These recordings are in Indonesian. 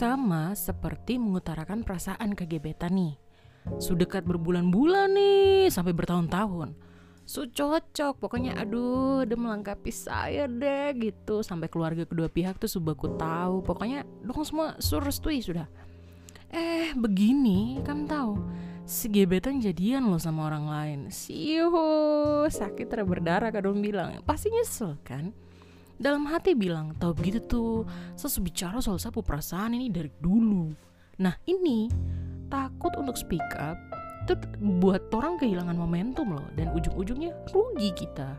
Sama seperti mengutarakan perasaan ke gebetan nih. Sudah dekat berbulan-bulan nih, sampai bertahun-tahun. Su cocok, pokoknya aduh udah melengkapi saya deh gitu Sampai keluarga kedua pihak tuh subaku tahu Pokoknya dong semua surestui sudah Eh begini, kamu tahu si gebetan jadian loh sama orang lain Siu, sakit berdarah kadang bilang Pasti nyesel kan? Dalam hati bilang, tau begitu tuh Saya bicara soal sapu perasaan ini dari dulu. Nah ini takut untuk speak up itu buat orang kehilangan momentum loh dan ujung-ujungnya rugi kita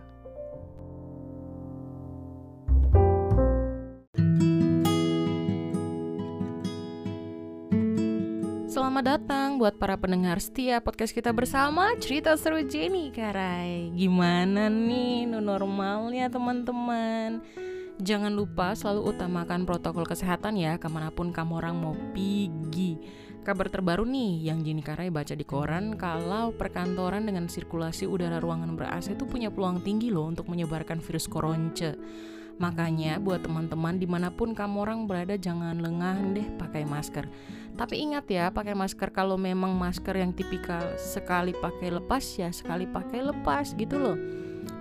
Selamat datang buat para pendengar setia podcast kita bersama Cerita Seru Jenny Karai Gimana nih nu normalnya teman-teman Jangan lupa selalu utamakan protokol kesehatan ya Ke mana pun kamu orang mau pergi Kabar terbaru nih yang Jenny Karai baca di koran kalau perkantoran dengan sirkulasi udara ruangan ber-AC itu punya peluang tinggi loh untuk menyebarkan virus koronce. Makanya buat teman-teman di mana pun kamu orang berada jangan lengah deh pakai masker. Tapi ingat ya pakai masker kalau memang masker yang tipikal sekali pakai lepas ya sekali pakai lepas gitu loh.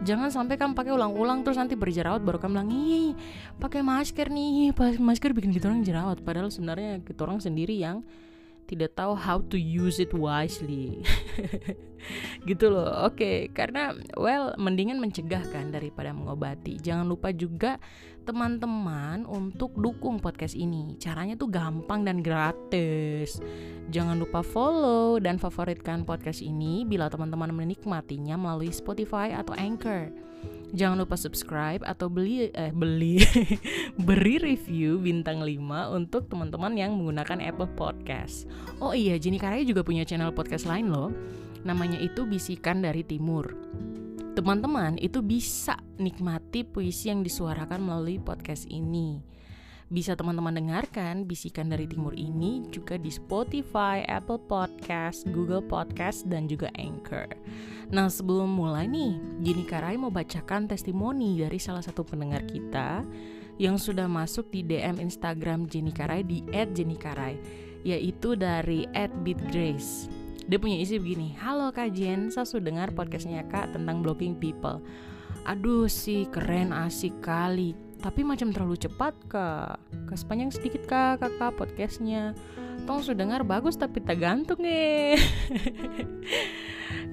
Jangan sampai kamu pakai ulang-ulang terus nanti berjerawat baru kamu bilang ih pakai masker nih, masker bikin kita orang jerawat padahal sebenarnya kita orang sendiri yang tidak tahu how to use it wisely. Gitu loh oke. Okay, karena well mendingan mencegah kan daripada mengobati. Jangan lupa juga teman-teman untuk dukung podcast ini. Caranya tuh gampang dan gratis. Jangan lupa follow dan favoritkan podcast ini bila teman-teman menikmatinya melalui Spotify atau Anchor Jangan lupa subscribe atau beli eh beli beri review bintang 5 untuk teman-teman yang menggunakan Apple Podcast. Oh iya, Jenny Karaya juga punya channel podcast lain loh. Namanya itu Bisikan dari Timur. Teman-teman itu bisa nikmati puisi yang disuarakan melalui podcast ini. Bisa teman-teman dengarkan Bisikan dari Timur ini juga di Spotify, Apple Podcast, Google Podcast, dan juga Anchor. Nah sebelum mulai nih, Jenny Karai mau bacakan testimoni dari salah satu pendengar kita yang sudah masuk di DM Instagram Jenny Karai di @jennykarai, yaitu dari @bitgrace. Dia punya isi begini, Halo Kak Jen, saya sudah dengar podcastnya Kak tentang blocking people. Aduh sih keren asik kali tapi macam terlalu cepat kak Kas panjang sedikit kak kakak podcastnya. Tong sudah dengar bagus tapi tak gantung eh.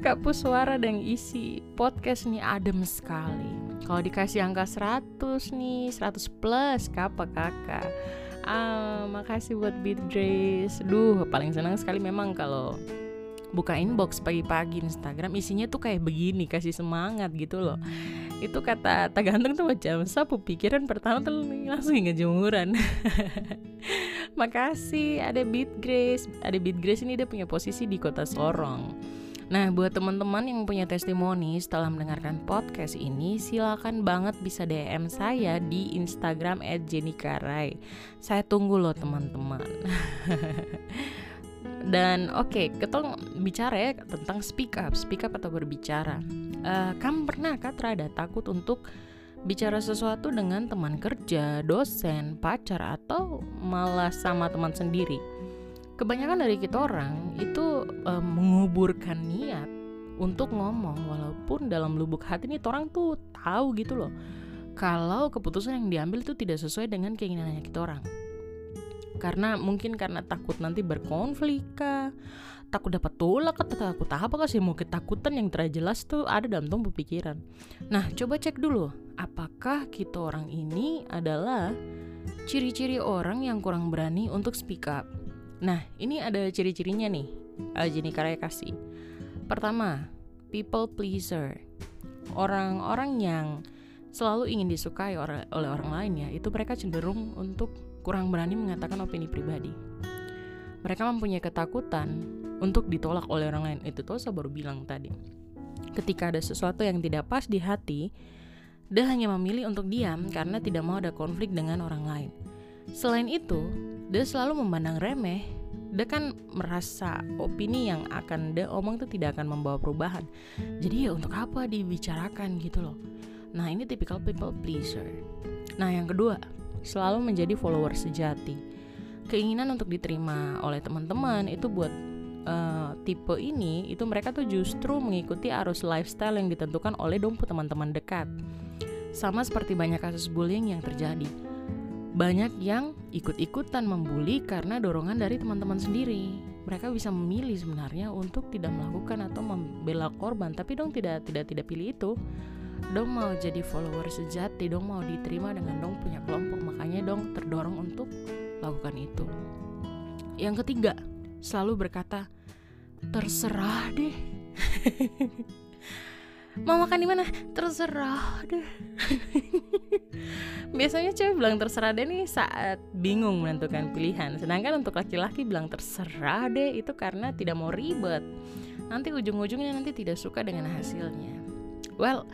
Kak suara dan isi podcast nih adem sekali. Kalau dikasih angka 100 nih 100 plus kapa kakak? Ah, makasih buat Beat Grace. Duh, paling senang sekali memang kalau buka inbox pagi-pagi Instagram isinya tuh kayak begini, kasih semangat gitu loh itu kata tak gantung tuh macam sapu pikiran pertama tuh langsung ingat jemuran makasih ada Beat Grace ada Beat Grace ini dia punya posisi di kota Sorong Nah, buat teman-teman yang punya testimoni setelah mendengarkan podcast ini, silakan banget bisa DM saya di Instagram @jenikarai. Saya tunggu loh teman-teman. Dan oke, okay, ketong bicara ya tentang speak up, speak up atau berbicara. Uh, kamu pernah kah terada takut untuk bicara sesuatu dengan teman kerja, dosen, pacar atau malah sama teman sendiri? Kebanyakan dari kita orang itu uh, menguburkan niat untuk ngomong walaupun dalam lubuk hati ini orang tuh tahu gitu loh kalau keputusan yang diambil itu tidak sesuai dengan keinginannya kita orang karena mungkin karena takut nanti berkonflik kah? Takut dapat tolak atau takut apa sih? Mau ketakutan yang terjelas tuh ada dalam tumbuh pikiran. Nah coba cek dulu apakah kita orang ini adalah ciri-ciri orang yang kurang berani untuk speak up? Nah ini ada ciri-cirinya nih uh, Jenny Karaya kasih pertama people pleaser. Orang-orang yang selalu ingin disukai oleh orang lain ya itu mereka cenderung untuk kurang berani mengatakan opini pribadi. Mereka mempunyai ketakutan untuk ditolak oleh orang lain. Itu tuh saya baru bilang tadi. Ketika ada sesuatu yang tidak pas di hati, dia hanya memilih untuk diam karena tidak mau ada konflik dengan orang lain. Selain itu, dia selalu memandang remeh. Dia kan merasa opini yang akan dia omong itu tidak akan membawa perubahan. Jadi ya untuk apa dibicarakan gitu loh. Nah ini tipikal people pleaser. Nah yang kedua, selalu menjadi follower sejati. keinginan untuk diterima oleh teman-teman itu buat uh, tipe ini itu mereka tuh justru mengikuti arus lifestyle yang ditentukan oleh dompu teman-teman dekat. Sama seperti banyak kasus bullying yang terjadi. Banyak yang ikut-ikutan membuli karena dorongan dari teman-teman sendiri. Mereka bisa memilih sebenarnya untuk tidak melakukan atau membela korban, tapi dong tidak tidak tidak pilih itu. Dong mau jadi follower sejati, dong mau diterima dengan dong punya kelompok, makanya dong terdorong untuk lakukan itu. Yang ketiga, selalu berkata, terserah deh. Mau makan di mana? Terserah deh. Biasanya cewek bilang terserah deh nih saat bingung menentukan pilihan. Sedangkan untuk laki-laki bilang terserah deh itu karena tidak mau ribet. Nanti ujung-ujungnya nanti tidak suka dengan hasilnya. Well,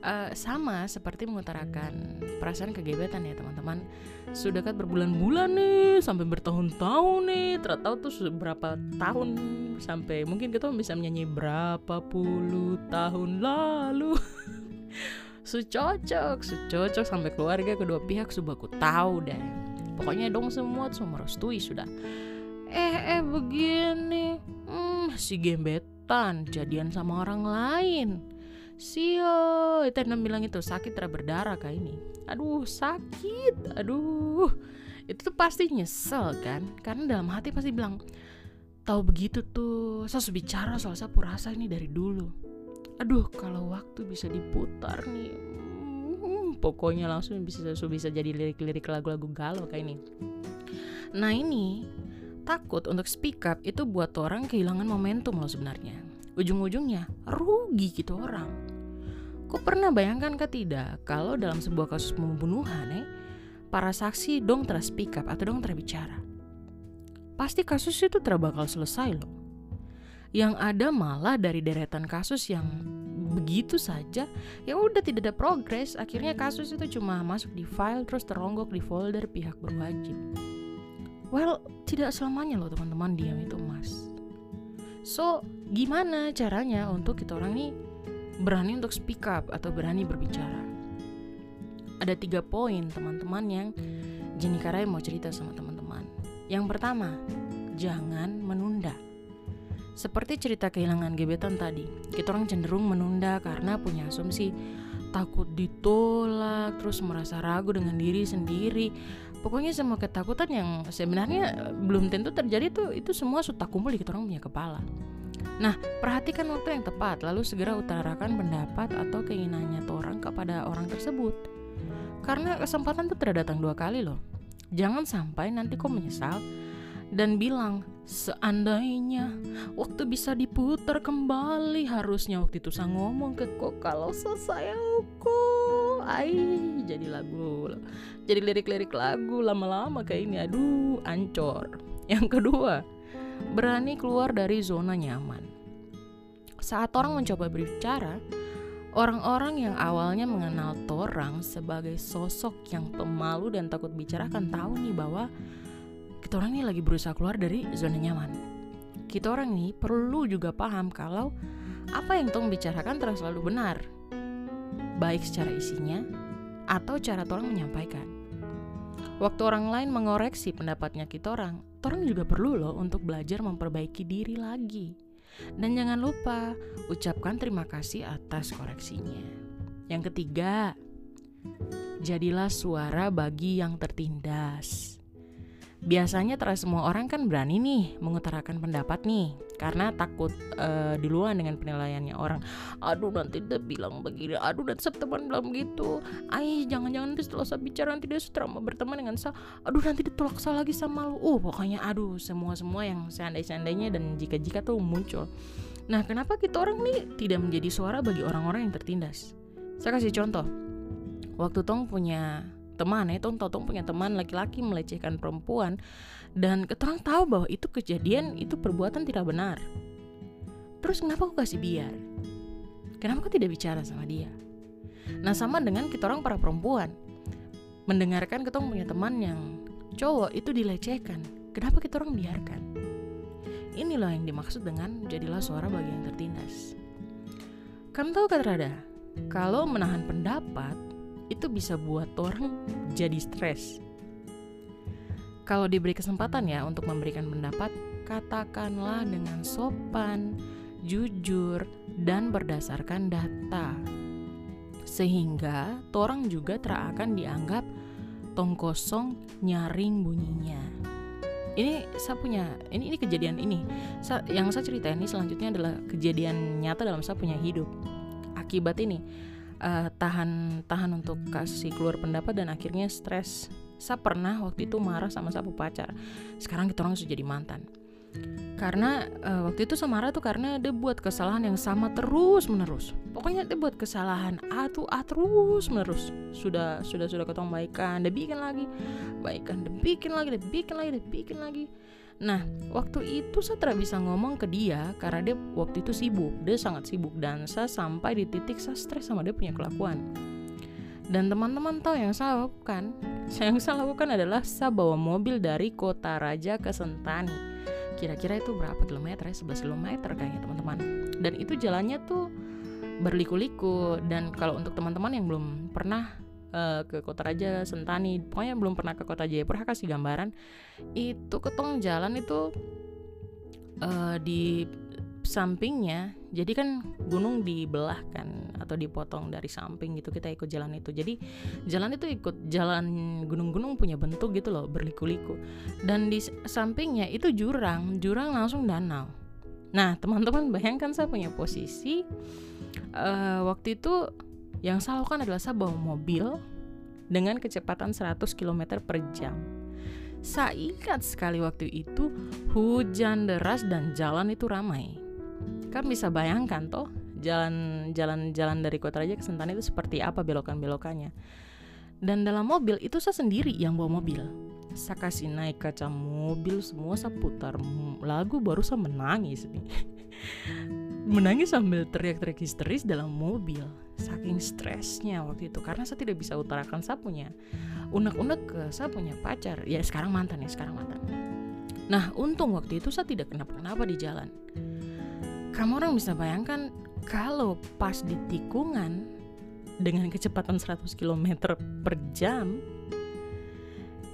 uh, sama seperti mengutarakan perasaan kegebetan ya teman-teman. Sudah kan berbulan-bulan nih sampai bertahun-tahun nih. Ternyata tuh berapa tahun sampai mungkin kita bisa menyanyi berapa puluh tahun lalu. Sucocok, sucocok sampai keluarga kedua pihak sudah aku tahu deh. Pokoknya dong semua tuh merestui sudah. Eh eh begini, hmm, si gembetan jadian sama orang lain Sio, itu bilang itu sakit tidak berdarah kayak ini. Aduh, sakit. Aduh. Itu tuh pasti nyesel kan? Karena dalam hati pasti bilang, tahu begitu tuh, saya sudah bicara soal saya rasa ini dari dulu. Aduh, kalau waktu bisa diputar nih, hmm, pokoknya langsung bisa bisa jadi lirik-lirik lagu-lagu galau kayak ini. Nah ini takut untuk speak up itu buat orang kehilangan momentum loh sebenarnya. Ujung-ujungnya rugi gitu orang Kok pernah bayangkan ke tidak kalau dalam sebuah kasus pembunuhan eh, para saksi dong telah speak up atau dong terbicara. Pasti kasus itu tidak bakal selesai loh. Yang ada malah dari deretan kasus yang begitu saja ya udah tidak ada progres akhirnya kasus itu cuma masuk di file terus teronggok di folder pihak berwajib well tidak selamanya loh teman-teman diam itu emas so gimana caranya untuk kita orang nih berani untuk speak up atau berani berbicara. Ada tiga poin teman-teman yang Jenny Karai mau cerita sama teman-teman. Yang pertama, jangan menunda. Seperti cerita kehilangan gebetan tadi, kita orang cenderung menunda karena punya asumsi takut ditolak, terus merasa ragu dengan diri sendiri. Pokoknya semua ketakutan yang sebenarnya belum tentu terjadi tuh itu semua sudah kumpul di kita orang punya kepala. Nah, perhatikan waktu yang tepat, lalu segera utarakan pendapat atau keinginannya orang kepada orang tersebut. Karena kesempatan itu tidak datang dua kali loh. Jangan sampai nanti kau menyesal dan bilang, seandainya waktu bisa diputar kembali, harusnya waktu itu saya ngomong ke kok kalau selesai aku, ay jadi lagu, jadi lirik-lirik lagu lama-lama kayak ini, aduh, ancor. Yang kedua, berani keluar dari zona nyaman. Saat orang mencoba berbicara, orang-orang yang awalnya mengenal Torang sebagai sosok yang pemalu dan takut bicara akan tahu nih bahwa kita orang ini lagi berusaha keluar dari zona nyaman. Kita orang ini perlu juga paham kalau apa yang Tong bicarakan terus selalu benar, baik secara isinya atau cara Torang menyampaikan. Waktu orang lain mengoreksi pendapatnya kita orang, orang juga perlu loh untuk belajar memperbaiki diri lagi. Dan jangan lupa ucapkan terima kasih atas koreksinya. Yang ketiga, jadilah suara bagi yang tertindas. Biasanya terasa semua orang kan berani nih mengutarakan pendapat nih karena takut uh, duluan dengan penilaiannya orang. Aduh nanti dia bilang begini, aduh dan teman bilang begitu. Ay jangan-jangan nanti setelah saya bicara nanti dia mau berteman dengan saya. Aduh nanti ditolak saya lagi sama lu. Oh pokoknya aduh semua-semua yang seandai-seandainya dan jika-jika tuh muncul. Nah kenapa kita orang nih tidak menjadi suara bagi orang-orang yang tertindas? Saya kasih contoh. Waktu Tong punya teman ya tong tong punya teman laki-laki melecehkan perempuan dan keterang tahu bahwa itu kejadian itu perbuatan tidak benar. Terus kenapa aku kasih biar? Kenapa aku tidak bicara sama dia? Nah sama dengan kita orang para perempuan. Mendengarkan ketong punya teman yang cowok itu dilecehkan kenapa kita orang biarkan? Inilah yang dimaksud dengan jadilah suara bagi yang tertindas. Kamu tahu kata Rada? Kalau menahan pendapat itu bisa buat orang jadi stres. kalau diberi kesempatan ya untuk memberikan pendapat, katakanlah dengan sopan, jujur, dan berdasarkan data. Sehingga orang juga tak akan dianggap tong kosong nyaring bunyinya. Ini saya punya ini ini kejadian ini. Sa, yang saya cerita ini selanjutnya adalah kejadian nyata dalam saya punya hidup. Akibat ini uh, tahan tahan untuk kasih keluar pendapat dan akhirnya stres. Saya pernah waktu itu marah sama sapu pacar. Sekarang kita orang sudah jadi mantan. Karena uh, waktu itu sama Ra tuh karena dia buat kesalahan yang sama terus menerus. Pokoknya dia buat kesalahan A tuh A terus menerus. Sudah sudah sudah ketong baikan dia bikin lagi. Baikan dia bikin lagi dia bikin lagi dia bikin lagi nah waktu itu saya tidak bisa ngomong ke dia karena dia waktu itu sibuk. Dia sangat sibuk dan saya sampai di titik saya stres sama dia punya kelakuan. Dan teman-teman tahu yang saya lakukan? Yang saya lakukan adalah saya bawa mobil dari kota Raja ke Sentani. Kira-kira itu berapa kilometer ya? 11 kilometer kayaknya teman-teman. Dan itu jalannya tuh berliku-liku. Dan kalau untuk teman-teman yang belum pernah uh, ke Kota Raja Sentani. Pokoknya belum pernah ke Kota Jayapura kasih gambaran. Itu ketong jalan itu uh, di sampingnya. Jadi kan gunung dibelah kan atau dipotong dari samping gitu kita ikut jalan itu. Jadi jalan itu ikut jalan gunung-gunung punya bentuk gitu loh berliku-liku. Dan di sampingnya itu jurang jurang langsung danau. Nah teman-teman bayangkan saya punya posisi uh, waktu itu yang saya lakukan adalah saya bawa mobil dengan kecepatan 100 km per jam. Saya ingat sekali waktu itu hujan deras dan jalan itu ramai. Kan bisa bayangkan toh jalan-jalan jalan dari Kota Raja ke Sentani itu seperti apa belokan-belokannya. Dan dalam mobil itu saya sendiri yang bawa mobil. Saya kasih naik kaca mobil semua saya putar lagu baru saya menangis nih menangis sambil teriak-teriak histeris dalam mobil saking stresnya waktu itu. Karena saya tidak bisa utarakan saya punya unek-unek ke saya punya pacar. Ya sekarang mantan ya sekarang mantan. Nah untung waktu itu saya tidak kenapa-kenapa di jalan. Kamu orang bisa bayangkan kalau pas di tikungan dengan kecepatan 100 km per jam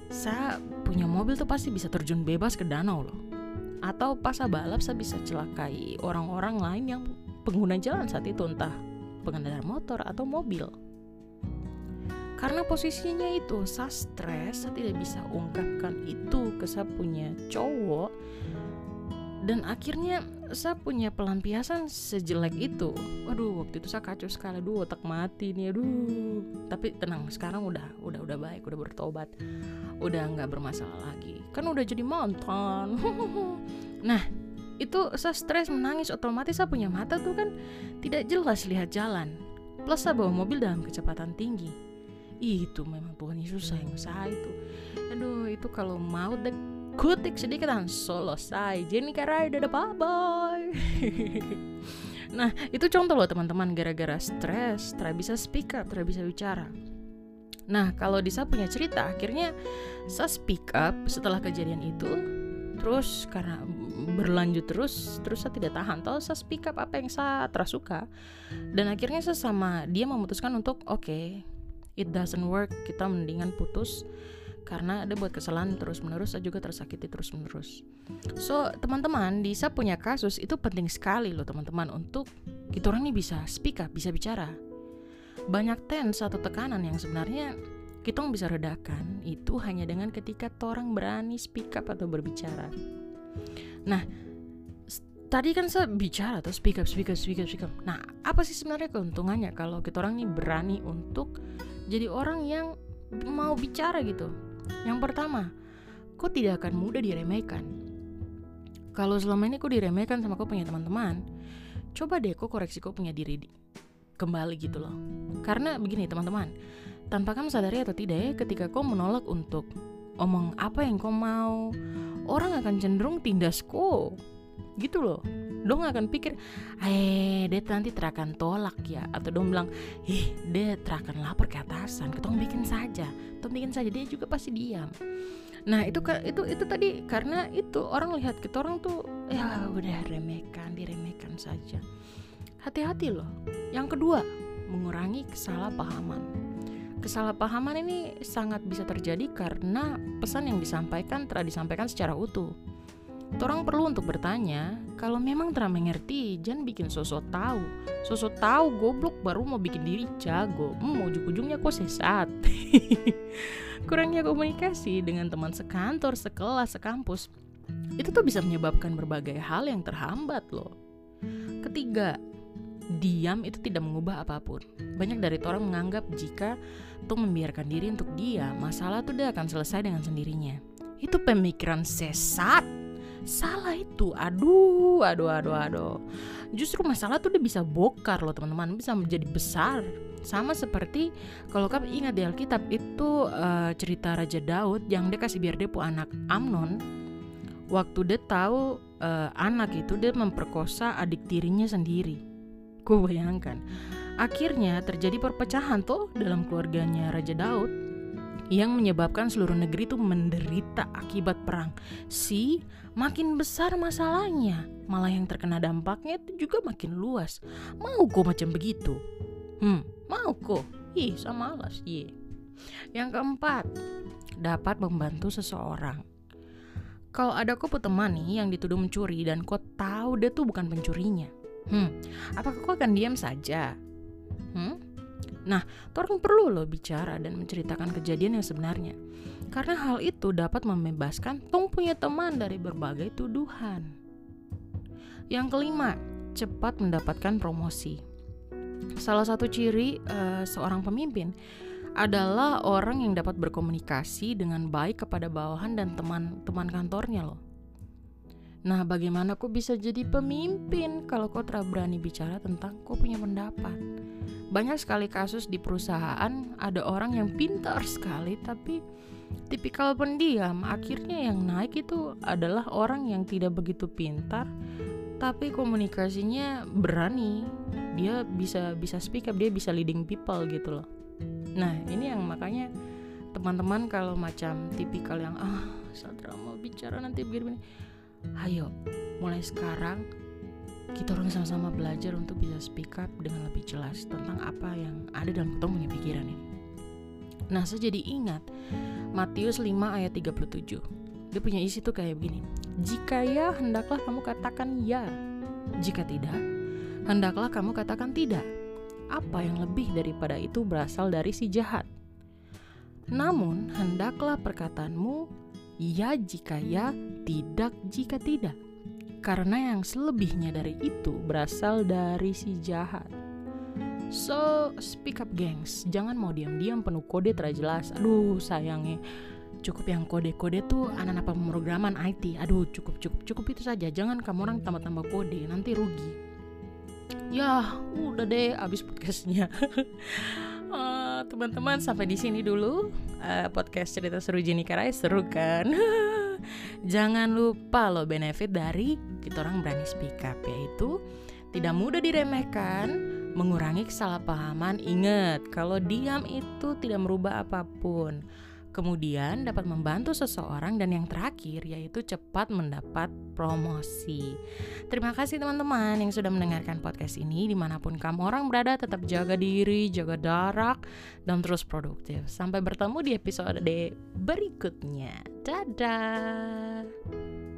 saya punya mobil tuh pasti bisa terjun bebas ke danau loh atau pas balap saya bisa celakai orang-orang lain yang pengguna jalan saat itu entah pengendara motor atau mobil. Karena posisinya itu saya stres saya tidak bisa ungkapkan itu ke saya punya cowok dan akhirnya saya punya pelampiasan sejelek itu. Waduh waktu itu saya kacau sekali. Aduh otak mati nih aduh. Tapi tenang sekarang udah udah udah baik udah bertobat. Udah nggak bermasalah lagi. Kan udah jadi mantan. Nah itu saya stres menangis otomatis saya punya mata tuh kan tidak jelas lihat jalan. Plus saya bawa mobil dalam kecepatan tinggi. Itu memang Tuhan Yesus sayang saya itu. Aduh itu kalau mau dek kutik sedikit dan selesai. Jenny Karai dadah bye bye nah itu contoh loh teman-teman gara-gara stres tidak bisa speak up tidak bisa bicara. Nah kalau Disa punya cerita akhirnya saya speak up setelah kejadian itu. Terus karena berlanjut terus terus saya tidak tahan. Toh saya speak up apa yang saya terasuka dan akhirnya saya sama dia memutuskan untuk oke okay, it doesn't work. Kita mendingan putus karena ada buat kesalahan terus menerus saya juga tersakiti terus menerus so teman-teman di saya punya kasus itu penting sekali loh teman-teman untuk kita orang ini bisa speak up bisa bicara. Banyak tense atau tekanan yang sebenarnya kita bisa redakan itu hanya dengan ketika orang berani speak up atau berbicara. Nah tadi kan saya bicara atau speak up speak up speak up speak up. Nah apa sih sebenarnya keuntungannya kalau kita orang ini berani untuk jadi orang yang mau bicara gitu yang pertama, kau tidak akan mudah diremehkan. Kalau selama ini kau diremehkan sama kau punya teman-teman, coba deh kau koreksi kau punya diri di kembali gitu loh. Karena begini teman-teman, tanpa kamu sadari atau tidak ya, ketika kau menolak untuk omong apa yang kau mau, orang akan cenderung tindas kau. Gitu loh. Dong akan pikir eh dia nanti terakan tolak ya. Atau dong bilang ih dia terakan lapor ke atasan ketong bikin saja ketong bikin saja. Dia juga pasti diam. Nah itu itu itu tadi karena itu orang lihat kita orang tuh ya udah remehkan diremehkan saja. Hati-hati loh. Yang kedua mengurangi kesalahpahaman. Kesalahpahaman ini sangat bisa terjadi karena pesan yang disampaikan telah disampaikan secara utuh. Orang perlu untuk bertanya, kalau memang telah mengerti, jangan bikin sosok tahu. Sosok tahu goblok baru mau bikin diri jago. Hmm, ujung-ujungnya kok sesat. Kurangnya komunikasi dengan teman sekantor, sekelas, sekampus, itu tuh bisa menyebabkan berbagai hal yang terhambat loh. Ketiga, diam itu tidak mengubah apa pun. Banyak dari orang menganggap jika tuh membiarkan diri untuk dia, masalah tuh dia akan selesai dengan sendirinya. Itu pemikiran sesat salah itu. Aduh aduh aduh aduh. Justru masalah tuh udah bisa bokar loh teman-teman. Bisa menjadi besar. Sama seperti kalau kamu ingat di Alkitab itu uh, cerita Raja Daud yang dia kasih biar dia pu anak Amnon. Waktu dia tahu uh, anak itu dia memperkosa adik tirinya sendiri. Gue bayangkan. Akhirnya terjadi perpecahan tuh dalam keluarganya Raja Daud yang menyebabkan seluruh negeri itu menderita akibat perang. Si makin besar masalahnya, malah yang terkena dampaknya itu juga makin luas. Mau kok macam begitu? Hmm, mau kok. Ih, sama alas, ye. Yang keempat, dapat membantu seseorang. Kalau ada kau teman nih yang dituduh mencuri dan kau tahu dia tuh bukan pencurinya, hmm, apakah kau akan diam saja? Hmm? Nah, orang perlu loh bicara dan menceritakan kejadian yang sebenarnya. Karena hal itu dapat membebaskan tong punya teman dari berbagai tuduhan. Yang kelima, cepat mendapatkan promosi. Salah satu ciri uh, seorang pemimpin adalah orang yang dapat berkomunikasi dengan baik kepada bawahan dan teman-teman kantornya loh. Nah, bagaimana kok bisa jadi pemimpin kalau kau terlalu berani bicara tentang kau punya pendapat? Banyak sekali kasus di perusahaan ada orang yang pintar sekali tapi tipikal pendiam. Akhirnya yang naik itu adalah orang yang tidak begitu pintar tapi komunikasinya berani. Dia bisa bisa speak up, dia bisa leading people gitu loh. Nah, ini yang makanya teman-teman kalau macam tipikal yang ah, Sadra mau bicara nanti begini-begini Ayo, mulai sekarang kita orang sama-sama belajar untuk bisa speak up dengan lebih jelas tentang apa yang ada dalam kita punya pikiran ini. Nah, saya jadi ingat Matius 5 ayat 37. Dia punya isi tuh kayak begini. Jika ya, hendaklah kamu katakan ya. Jika tidak, hendaklah kamu katakan tidak. Apa yang lebih daripada itu berasal dari si jahat. Namun, hendaklah perkataanmu ya jika ya, tidak jika tidak. Karena yang selebihnya dari itu berasal dari si jahat. So, speak up gengs. Jangan mau diam-diam penuh kode terjelas. Aduh, sayangnya. Cukup yang kode-kode tuh anak-anak pemrograman IT. Aduh, cukup cukup cukup itu saja. Jangan kamu orang tambah-tambah kode, nanti rugi. Ya, udah deh abis podcastnya. uh, teman-teman sampai di sini dulu uh, podcast cerita seru Jenny Karai seru kan? Jangan lupa lo benefit dari kita orang berani speak up yaitu tidak mudah diremehkan mengurangi kesalahpahaman. Ingat kalau diam itu tidak merubah apa pun kemudian dapat membantu seseorang dan yang terakhir yaitu cepat mendapat promosi. Terima kasih teman-teman yang sudah mendengarkan podcast ini di mana pun kamu orang berada tetap jaga diri, jaga jarak dan terus produktif. Sampai bertemu di episode berikutnya. Dadah.